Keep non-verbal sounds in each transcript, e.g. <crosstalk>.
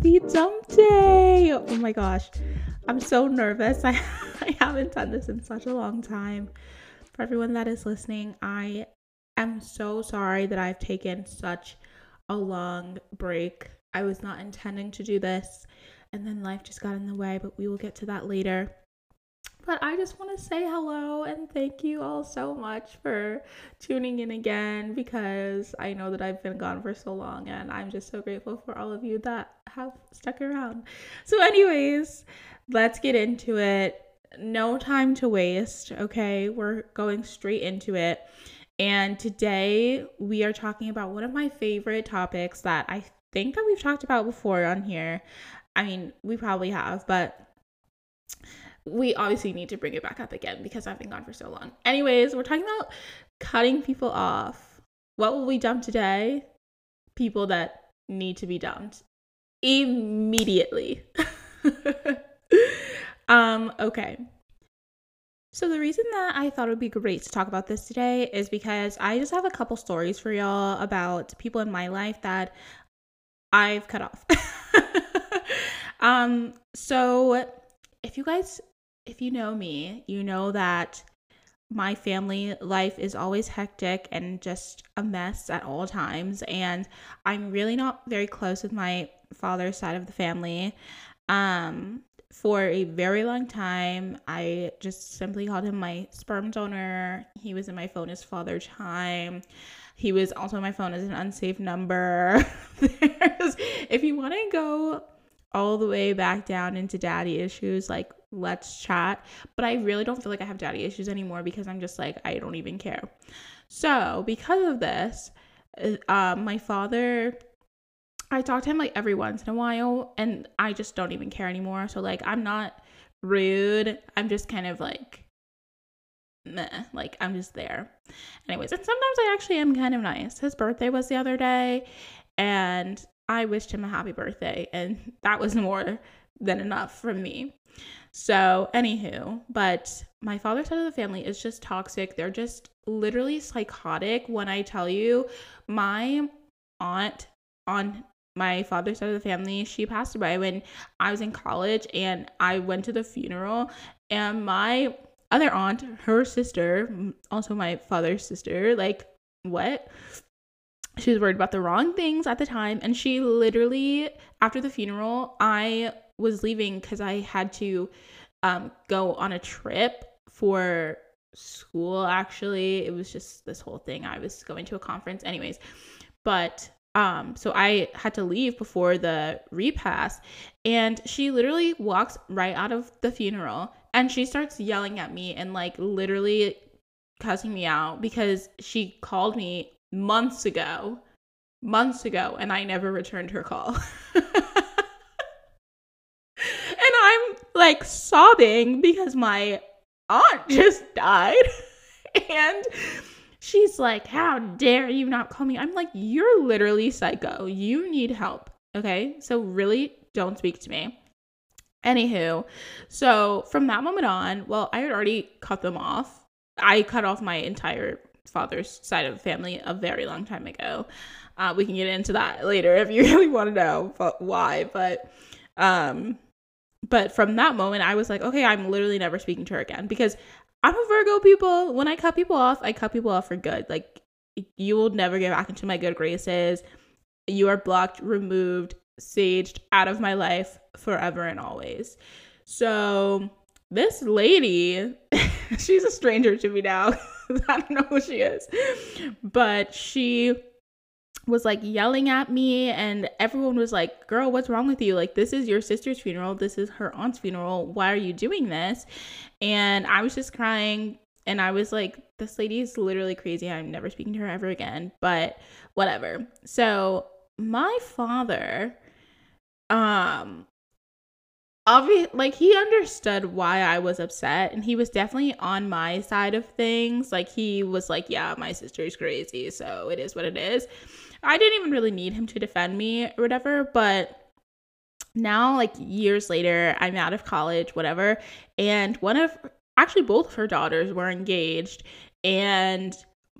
happy dump day. Oh my gosh. I'm so nervous. <laughs> I, I haven't done this in such a long time. For everyone that is listening, I am so sorry that I've taken such a long break. I was not intending to do this, and then life just got in the way, but we will get to that later. But I just want to say hello and thank you all so much for tuning in again because I know that I've been gone for so long and I'm just so grateful for all of you that have stuck around. So, anyways, let's get into it. No time to waste, okay? We're going straight into it. And today we are talking about one of my favorite topics that I think that we've talked about before on here. I mean, we probably have, but we obviously need to bring it back up again because I've been gone for so long. Anyways, we're talking about cutting people off. What will we dump today? People that need to be dumped immediately. <laughs> um, okay. So the reason that I thought it would be great to talk about this today is because I just have a couple stories for y'all about people in my life that I've cut off. <laughs> um, so if you guys if you know me, you know that my family life is always hectic and just a mess at all times. And I'm really not very close with my father's side of the family. Um, for a very long time, I just simply called him my sperm donor. He was in my phone as Father Time. He was also on my phone as an unsafe number. <laughs> if you want to go all the way back down into daddy issues, like let's chat. But I really don't feel like I have daddy issues anymore because I'm just like, I don't even care. So, because of this, uh, my father, I talk to him like every once in a while, and I just don't even care anymore. So, like, I'm not rude. I'm just kind of like, meh, like, I'm just there. Anyways, and sometimes I actually am kind of nice. His birthday was the other day, and I wished him a happy birthday, and that was more than enough from me. So, anywho, but my father's side of the family is just toxic. They're just literally psychotic. When I tell you, my aunt on my father's side of the family, she passed away when I was in college and I went to the funeral. And my other aunt, her sister, also my father's sister, like, what? She was worried about the wrong things at the time. And she literally, after the funeral, I was leaving because I had to um, go on a trip for school. Actually, it was just this whole thing. I was going to a conference, anyways. But um, so I had to leave before the repast, and she literally walks right out of the funeral and she starts yelling at me and like literally cussing me out because she called me months ago months ago and I never returned her call. <laughs> like sobbing because my aunt <laughs> just died. and she's like, How dare you not call me? I'm like, You're literally psycho. You need help. Okay. So, really, don't speak to me. Anywho, so from that moment on, well, I had already cut them off. I cut off my entire father's side of the family a very long time ago. Uh, we can get into that later if you <laughs> really want to know why. But um, but from that moment, I was like, okay, I'm literally never speaking to her again because I'm a Virgo people. When I cut people off, I cut people off for good. Like, you will never get back into my good graces. You are blocked, removed, saged out of my life forever and always. So, this lady, <laughs> she's a stranger to me now. <laughs> I don't know who she is. But she was like yelling at me and everyone was like girl what's wrong with you? Like this is your sister's funeral. This is her aunt's funeral. Why are you doing this? And i was just crying and i was like this lady is literally crazy. I'm never speaking to her ever again. But whatever. So my father um obviously like he understood why I was upset and he was definitely on my side of things. Like he was like, yeah, my sister's crazy, so it is what it is. I didn't even really need him to defend me or whatever, but now like years later, I'm out of college, whatever, and one of actually both of her daughters were engaged and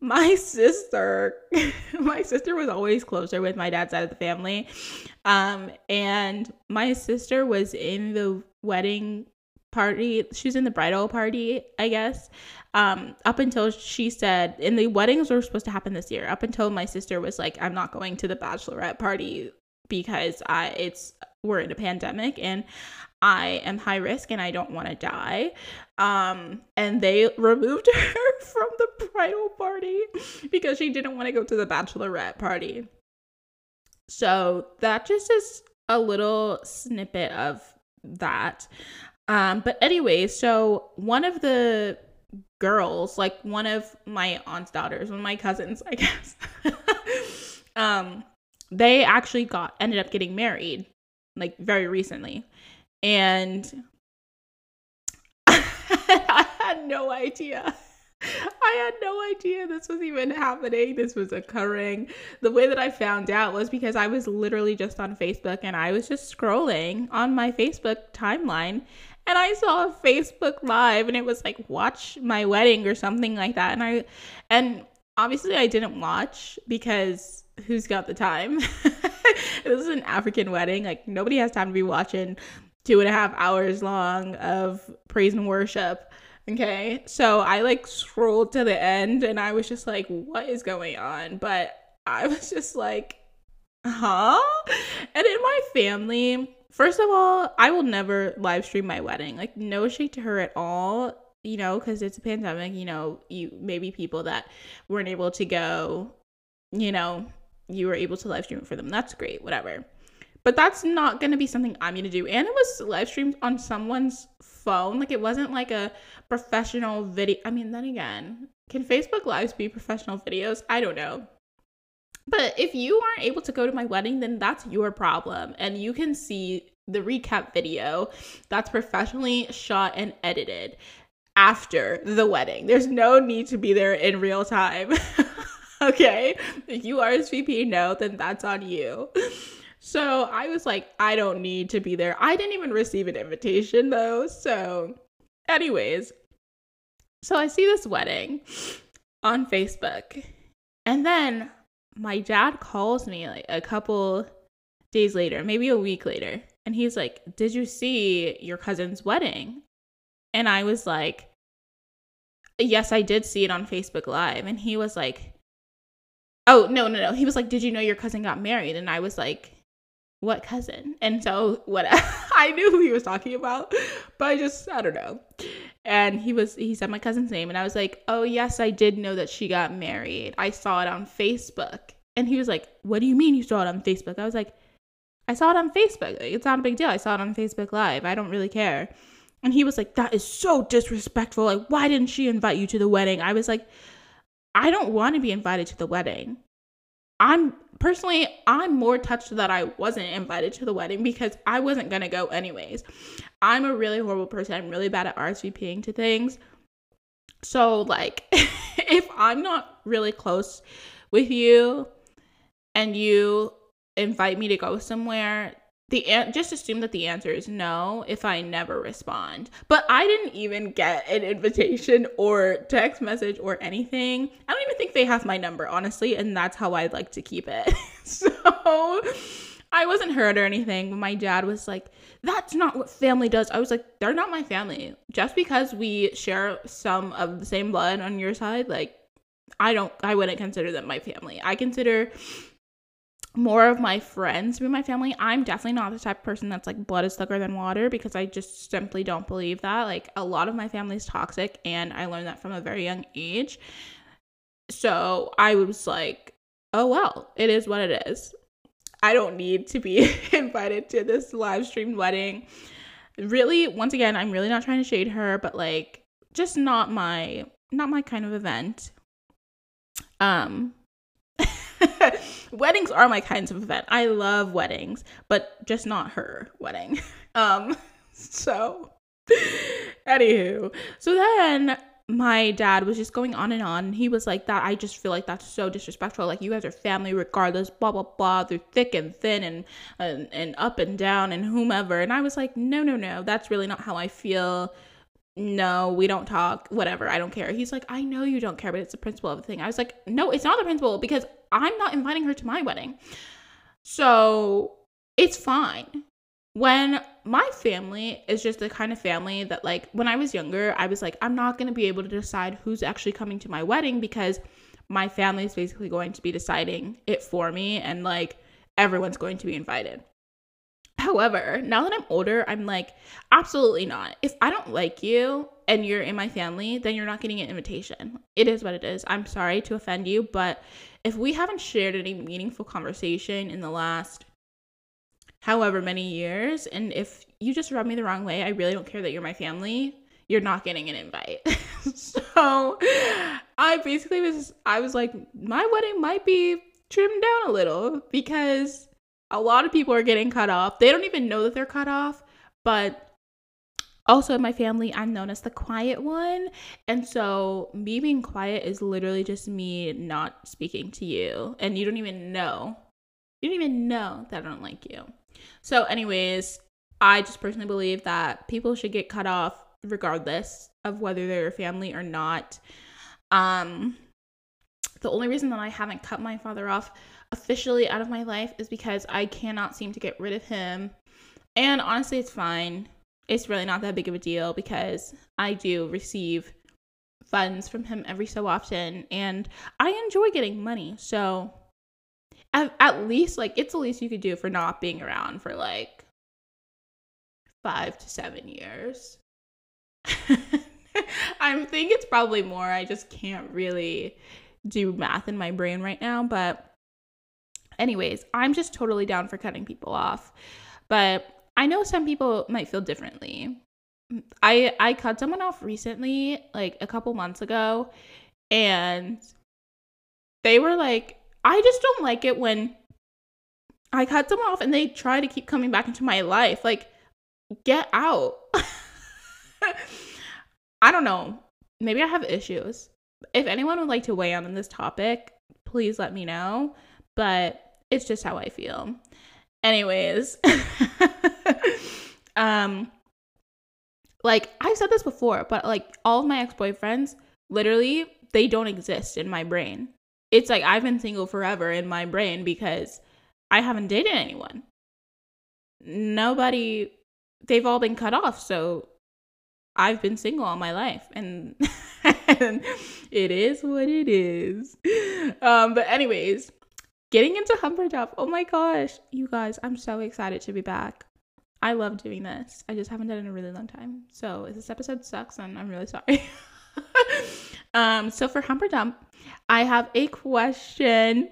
my <laughs> sister my sister was always closer with my dad's side of the family um and my sister was in the wedding party she was in the bridal party i guess um up until she said and the weddings were supposed to happen this year up until my sister was like i'm not going to the bachelorette party because i it's we're in a pandemic and I am high risk and I don't want to die. Um, and they removed <laughs> her from the bridal party because she didn't want to go to the bachelorette party. So that just is a little snippet of that. Um, but anyway, so one of the girls, like one of my aunt's daughters, one of my cousins, I <laughs> guess, um, they actually got ended up getting married like very recently. And <laughs> I had no idea. I had no idea this was even happening. This was occurring. The way that I found out was because I was literally just on Facebook and I was just scrolling on my Facebook timeline and I saw a Facebook live and it was like watch my wedding or something like that. And I and obviously I didn't watch because who's got the time? <laughs> this is an African wedding. Like nobody has time to be watching two and a half hours long of praise and worship. Okay. So I like scrolled to the end and I was just like, what is going on? But I was just like, huh? And in my family, first of all, I will never live stream my wedding. Like, no shade to her at all you know, because it's a pandemic, you know, you maybe people that weren't able to go, you know, you were able to live stream for them. That's great, whatever. But that's not to be something I'm to do. And it was live streamed on someone's phone. Like it wasn't like a professional video. I mean, then again, can Facebook Lives be professional videos? I don't know. But if you aren't able to go to my wedding, then that's your problem. And you can see the recap video that's professionally shot and edited after the wedding. There's no need to be there in real time. <laughs> okay? If you RSVP no, then that's on you. So I was like, I don't need to be there. I didn't even receive an invitation though. So, anyways, so I see this wedding on Facebook. And then my dad calls me like a couple days later, maybe a week later. And he's like, Did you see your cousin's wedding? And I was like, Yes, I did see it on Facebook Live. And he was like, Oh, no, no, no. He was like, Did you know your cousin got married? And I was like, What cousin? And so, what <laughs> I knew who he was talking about, but I just, I don't know. And he was, he said my cousin's name. And I was like, Oh, yes, I did know that she got married. I saw it on Facebook. And he was like, What do you mean you saw it on Facebook? I was like, I saw it on Facebook. It's not a big deal. I saw it on Facebook Live. I don't really care. And he was like, That is so disrespectful. Like, why didn't she invite you to the wedding? I was like, I don't want to be invited to the wedding. I'm personally, I'm more touched that I wasn't invited to the wedding because I wasn't going to go anyways. I'm a really horrible person. I'm really bad at RSVPing to things. So, like, <laughs> if I'm not really close with you and you invite me to go somewhere, the just assume that the answer is no if I never respond. But I didn't even get an invitation or text message or anything. I don't even think they have my number, honestly, and that's how I'd like to keep it. <laughs> so I wasn't hurt or anything. But my dad was like, "That's not what family does." I was like, "They're not my family. Just because we share some of the same blood on your side, like I don't I wouldn't consider them my family. I consider more of my friends be my family. I'm definitely not the type of person that's like blood is thicker than water because I just simply don't believe that. Like a lot of my family's toxic and I learned that from a very young age. So I was like, oh well, it is what it is. I don't need to be <laughs> invited to this live streamed wedding. Really, once again, I'm really not trying to shade her, but like just not my not my kind of event. Um <laughs> weddings are my kinds of event. I love weddings, but just not her wedding. <laughs> Um, so <laughs> anywho, so then my dad was just going on and on. He was like, That I just feel like that's so disrespectful. Like, you guys are family regardless, blah, blah, blah, through thick and thin and, and, and up and down and whomever. And I was like, No, no, no, that's really not how I feel no, we don't talk, whatever, I don't care. He's like, I know you don't care, but it's the principle of the thing. I was like, no, it's not the principle because I'm not inviting her to my wedding. So it's fine. When my family is just the kind of family that, like, when I was younger, I was like, I'm not going to be able to decide who's actually coming to my wedding because my family is basically going to be deciding it for me and, like, everyone's going to be invited. However, now that I'm older, I'm like, absolutely not. If I don't like you and you're in my family, then you're not getting an invitation. It is what it is. I'm sorry to offend you, but if we haven't shared any meaningful conversation in the last however many years, and if you just rub me the wrong way, I really don't care that you're my family, you're not getting an invite. <laughs> so I basically was, I was like, my wedding might be trimmed down a little because a lot of people are getting cut off. They don't even know that they're cut off, but also in my family, I'm known as the quiet one. And so me being quiet is literally just me not speaking to you. And you don't even know. You don't even know that I don't like you. So, anyways, I just personally believe that people should get cut off regardless of whether they're family or not. Um, the only reason that I haven't cut my father off officially out of my life is because I cannot seem to get rid of him. And honestly, it's fine. It's really not that big of a deal because I do receive funds from him every so often and I enjoy getting money. So at, at least like it's the least you could do for not being around for like 5 to 7 years. <laughs> I think it's probably more. I just can't really do math in my brain right now, but anyways, I'm just totally down for cutting people off. But I know some people might feel differently. I I cut someone off recently, like a couple months ago, and they were like, I just don't like it when I cut someone off and they try to keep coming back into my life. Like, get out. <laughs> I don't know. Maybe I have issues. If anyone would like to weigh in on this topic, please let me know. But it's just how I feel. Anyways, <laughs> um, like I've said this before, but like all of my ex boyfriends, literally, they don't exist in my brain. It's like I've been single forever in my brain because I haven't dated anyone. Nobody, they've all been cut off. So I've been single all my life and, <laughs> and it is what it is. Um, but anyways, getting into Humperdump. Oh my gosh, you guys, I'm so excited to be back. I love doing this. I just haven't done it in a really long time. So if this episode sucks, then I'm really sorry. <laughs> um, so for Humperdump, I have a question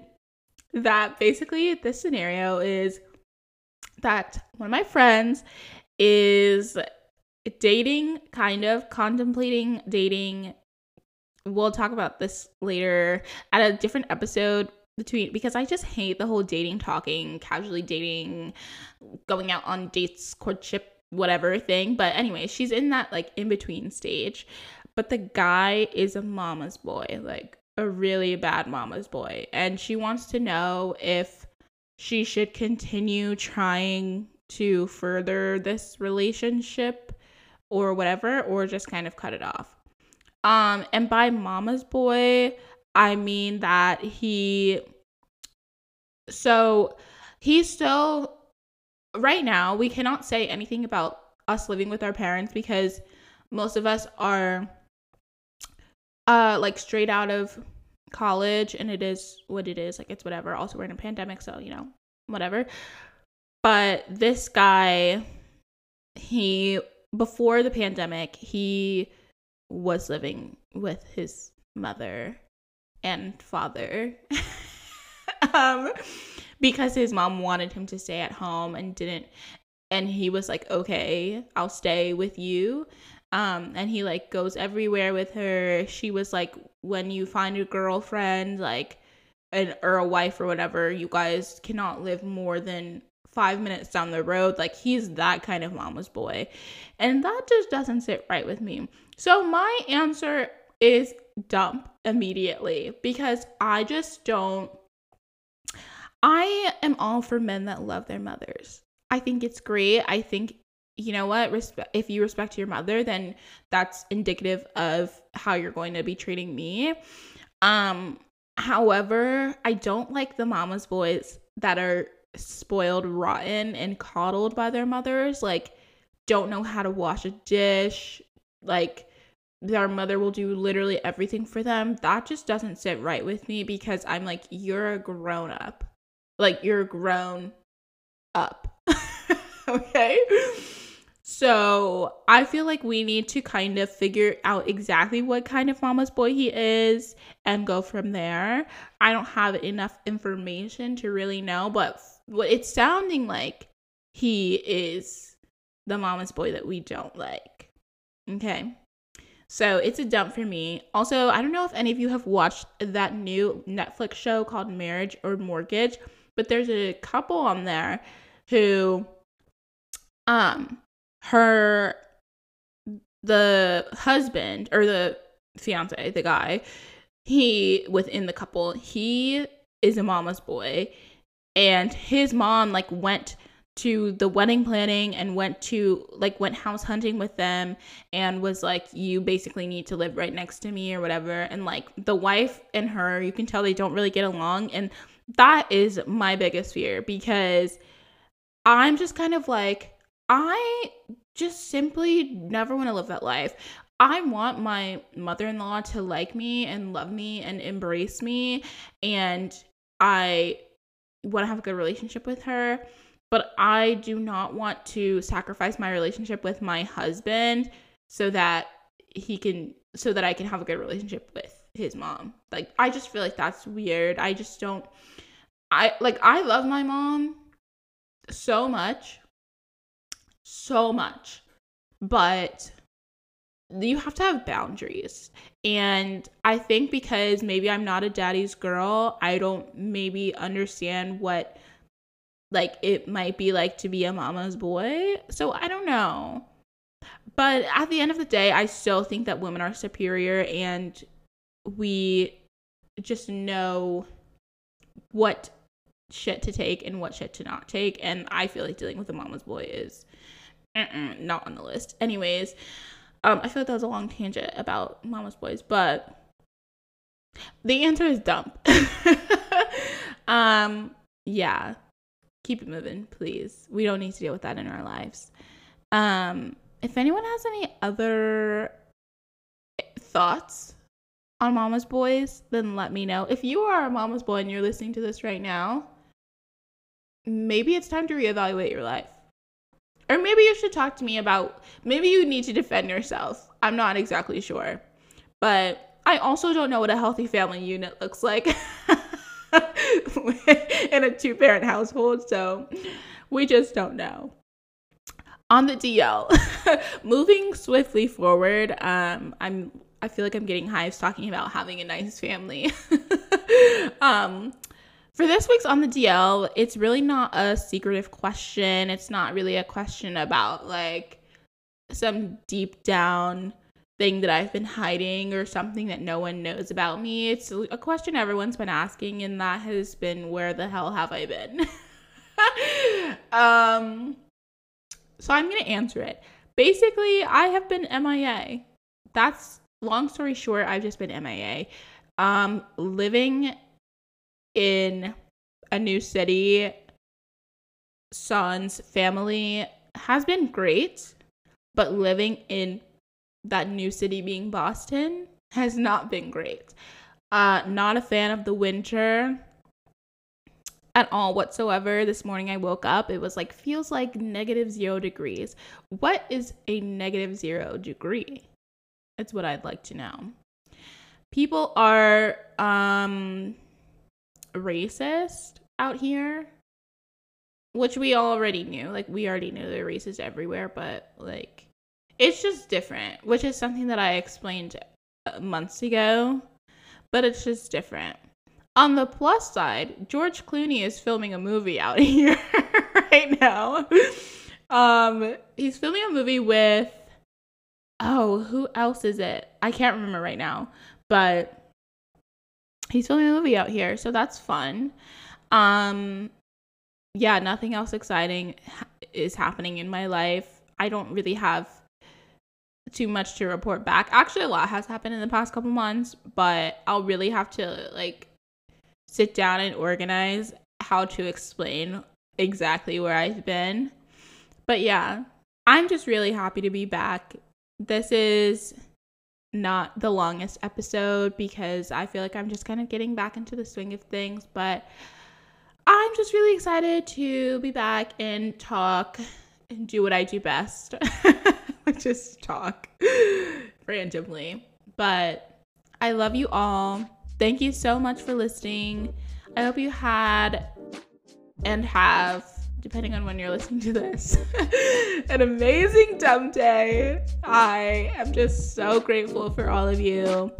that basically this scenario is that one of my friends is dating, kind of contemplating dating. We'll talk about this later at a different episode between because I just hate the whole dating, talking, casually dating, going out on dates, courtship, whatever thing. But anyway, she's in that like in between stage. But the guy is a mama's boy, like a really bad mama's boy. And she wants to know if she should continue trying to further this relationship or whatever, or just kind of cut it off. Um, and by mama's boy, I mean that he so he's still right now we cannot say anything about us living with our parents because most of us are uh like straight out of college and it is what it is like it's whatever also we're in a pandemic so you know whatever but this guy he before the pandemic he was living with his mother and father. <laughs> Um because his mom wanted him to stay at home and didn't and he was like okay i'll stay with you. Um and he like goes everywhere with her. She was like when you find a girlfriend like an or a wife or whatever you guys cannot live more than five minutes down the road like he's that kind of mama's boy and that just doesn't sit right with me so my answer is dump immediately because I just don't. I am all for men that love their mothers. I think it's great. I think you know what if you respect your mother then that's indicative of how you're going to be treating me um however i don't like the mama's boys that are spoiled rotten and coddled by their mothers like don't know how to wash a dish like their mother will do literally everything for them. That just doesn't sit right with me because i'm like you're a grown up like you're grown up. Okay? So I feel like we need to kind of figure out exactly what kind of mama's boy he is and go from there. I don't have enough information to really know, but what it's sounding like he is the mama's boy that we don't like. Okay. So it's a dump for me. Also, I don't know if any of you have watched that new Netflix show called Marriage or Mortgage, but there's a couple on there who um her the husband or the fiance, the guy, he within the couple, he is a mama's boy and his mom like went to the wedding planning and went to like went house hunting with them and was like you basically need to live right next to me or whatever and like the wife and her you can tell they don't really get along and that is my biggest fear because i'm just kind of like I just simply never want to live that life. I want my mother in law to like me and love me and embrace me. And I want to have a good relationship with her. But I do not want to sacrifice my relationship with my husband so that he can, so that I can have a good relationship with his mom. Like, I just feel like that's weird. I just don't, I like, I love my mom so much so much. But you have to have boundaries. And I think because maybe I'm not a daddy's girl, I don't maybe understand what like it might be like to be a mama's boy. So I don't know. But at the end of the day, I still think that women are superior and we just know what shit to take and what shit to not take. And I feel like dealing with a mama's boy is not on the list. Anyways, um, I feel like that was a long tangent about mama's boys, but the answer is dump. <laughs> um, yeah. Keep it moving, please. We don't need to deal with that in our lives. Um, if anyone has any other thoughts on Mama's Boys, then let me know. If you are a Mama's Boy and you're listening to this right now, maybe it's time to reevaluate your life. Or maybe you should talk to me about maybe you need to defend yourself. I'm not exactly sure. But I also don't know what a healthy family unit looks like <laughs> in a two parent household. So we just don't know. On the DL, <laughs> moving swiftly forward, um, I'm I feel like I'm getting hives talking about having a nice family. <laughs> um, for this week's on the DL, it's really not a secretive question. It's not really a question about like some deep down thing that I've been hiding or something that no one knows about me. It's a question everyone's been asking, and that has been where the hell have I been? <laughs> um, so I'm gonna answer it. Basically, I have been MIA. That's long story short, I've just been MIA. Um, living in a new city, son's family has been great, but living in that new city being Boston has not been great. Uh, not a fan of the winter at all whatsoever. This morning I woke up, it was like, feels like negative zero degrees. What is a negative zero degree? It's what I'd like to know. People are um racist out here, which we already knew. Like we already knew they're racist everywhere, but like it's just different, which is something that I explained uh, months ago, but it's just different. On the plus side, George Clooney is filming a movie out <laughs> here right now. Um, he's filming a movie with oh, who else is it? I can't remember right now, but he's filming a movie out here, so that's fun. Um, yeah, nothing else exciting is happening in my life. I don't really have too much to report back. Actually, a lot has happened in the past couple months, but I'll really have to like sit down and organize how to explain exactly where I've been. But yeah, I'm just really happy to be back. This is not the longest episode because I feel like I'm just kind of getting back into the swing of things, but I'm just really excited to be back and talk and do what I do best, <laughs> which is talk <laughs> randomly. But I love you all. Thank you so much for listening. I hope you had and have, depending on when you're listening to this, <laughs> an amazing dump day. I am just so grateful for all of you.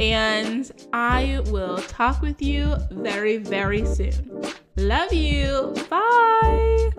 And I will talk with you very, very soon. Love you. Bye.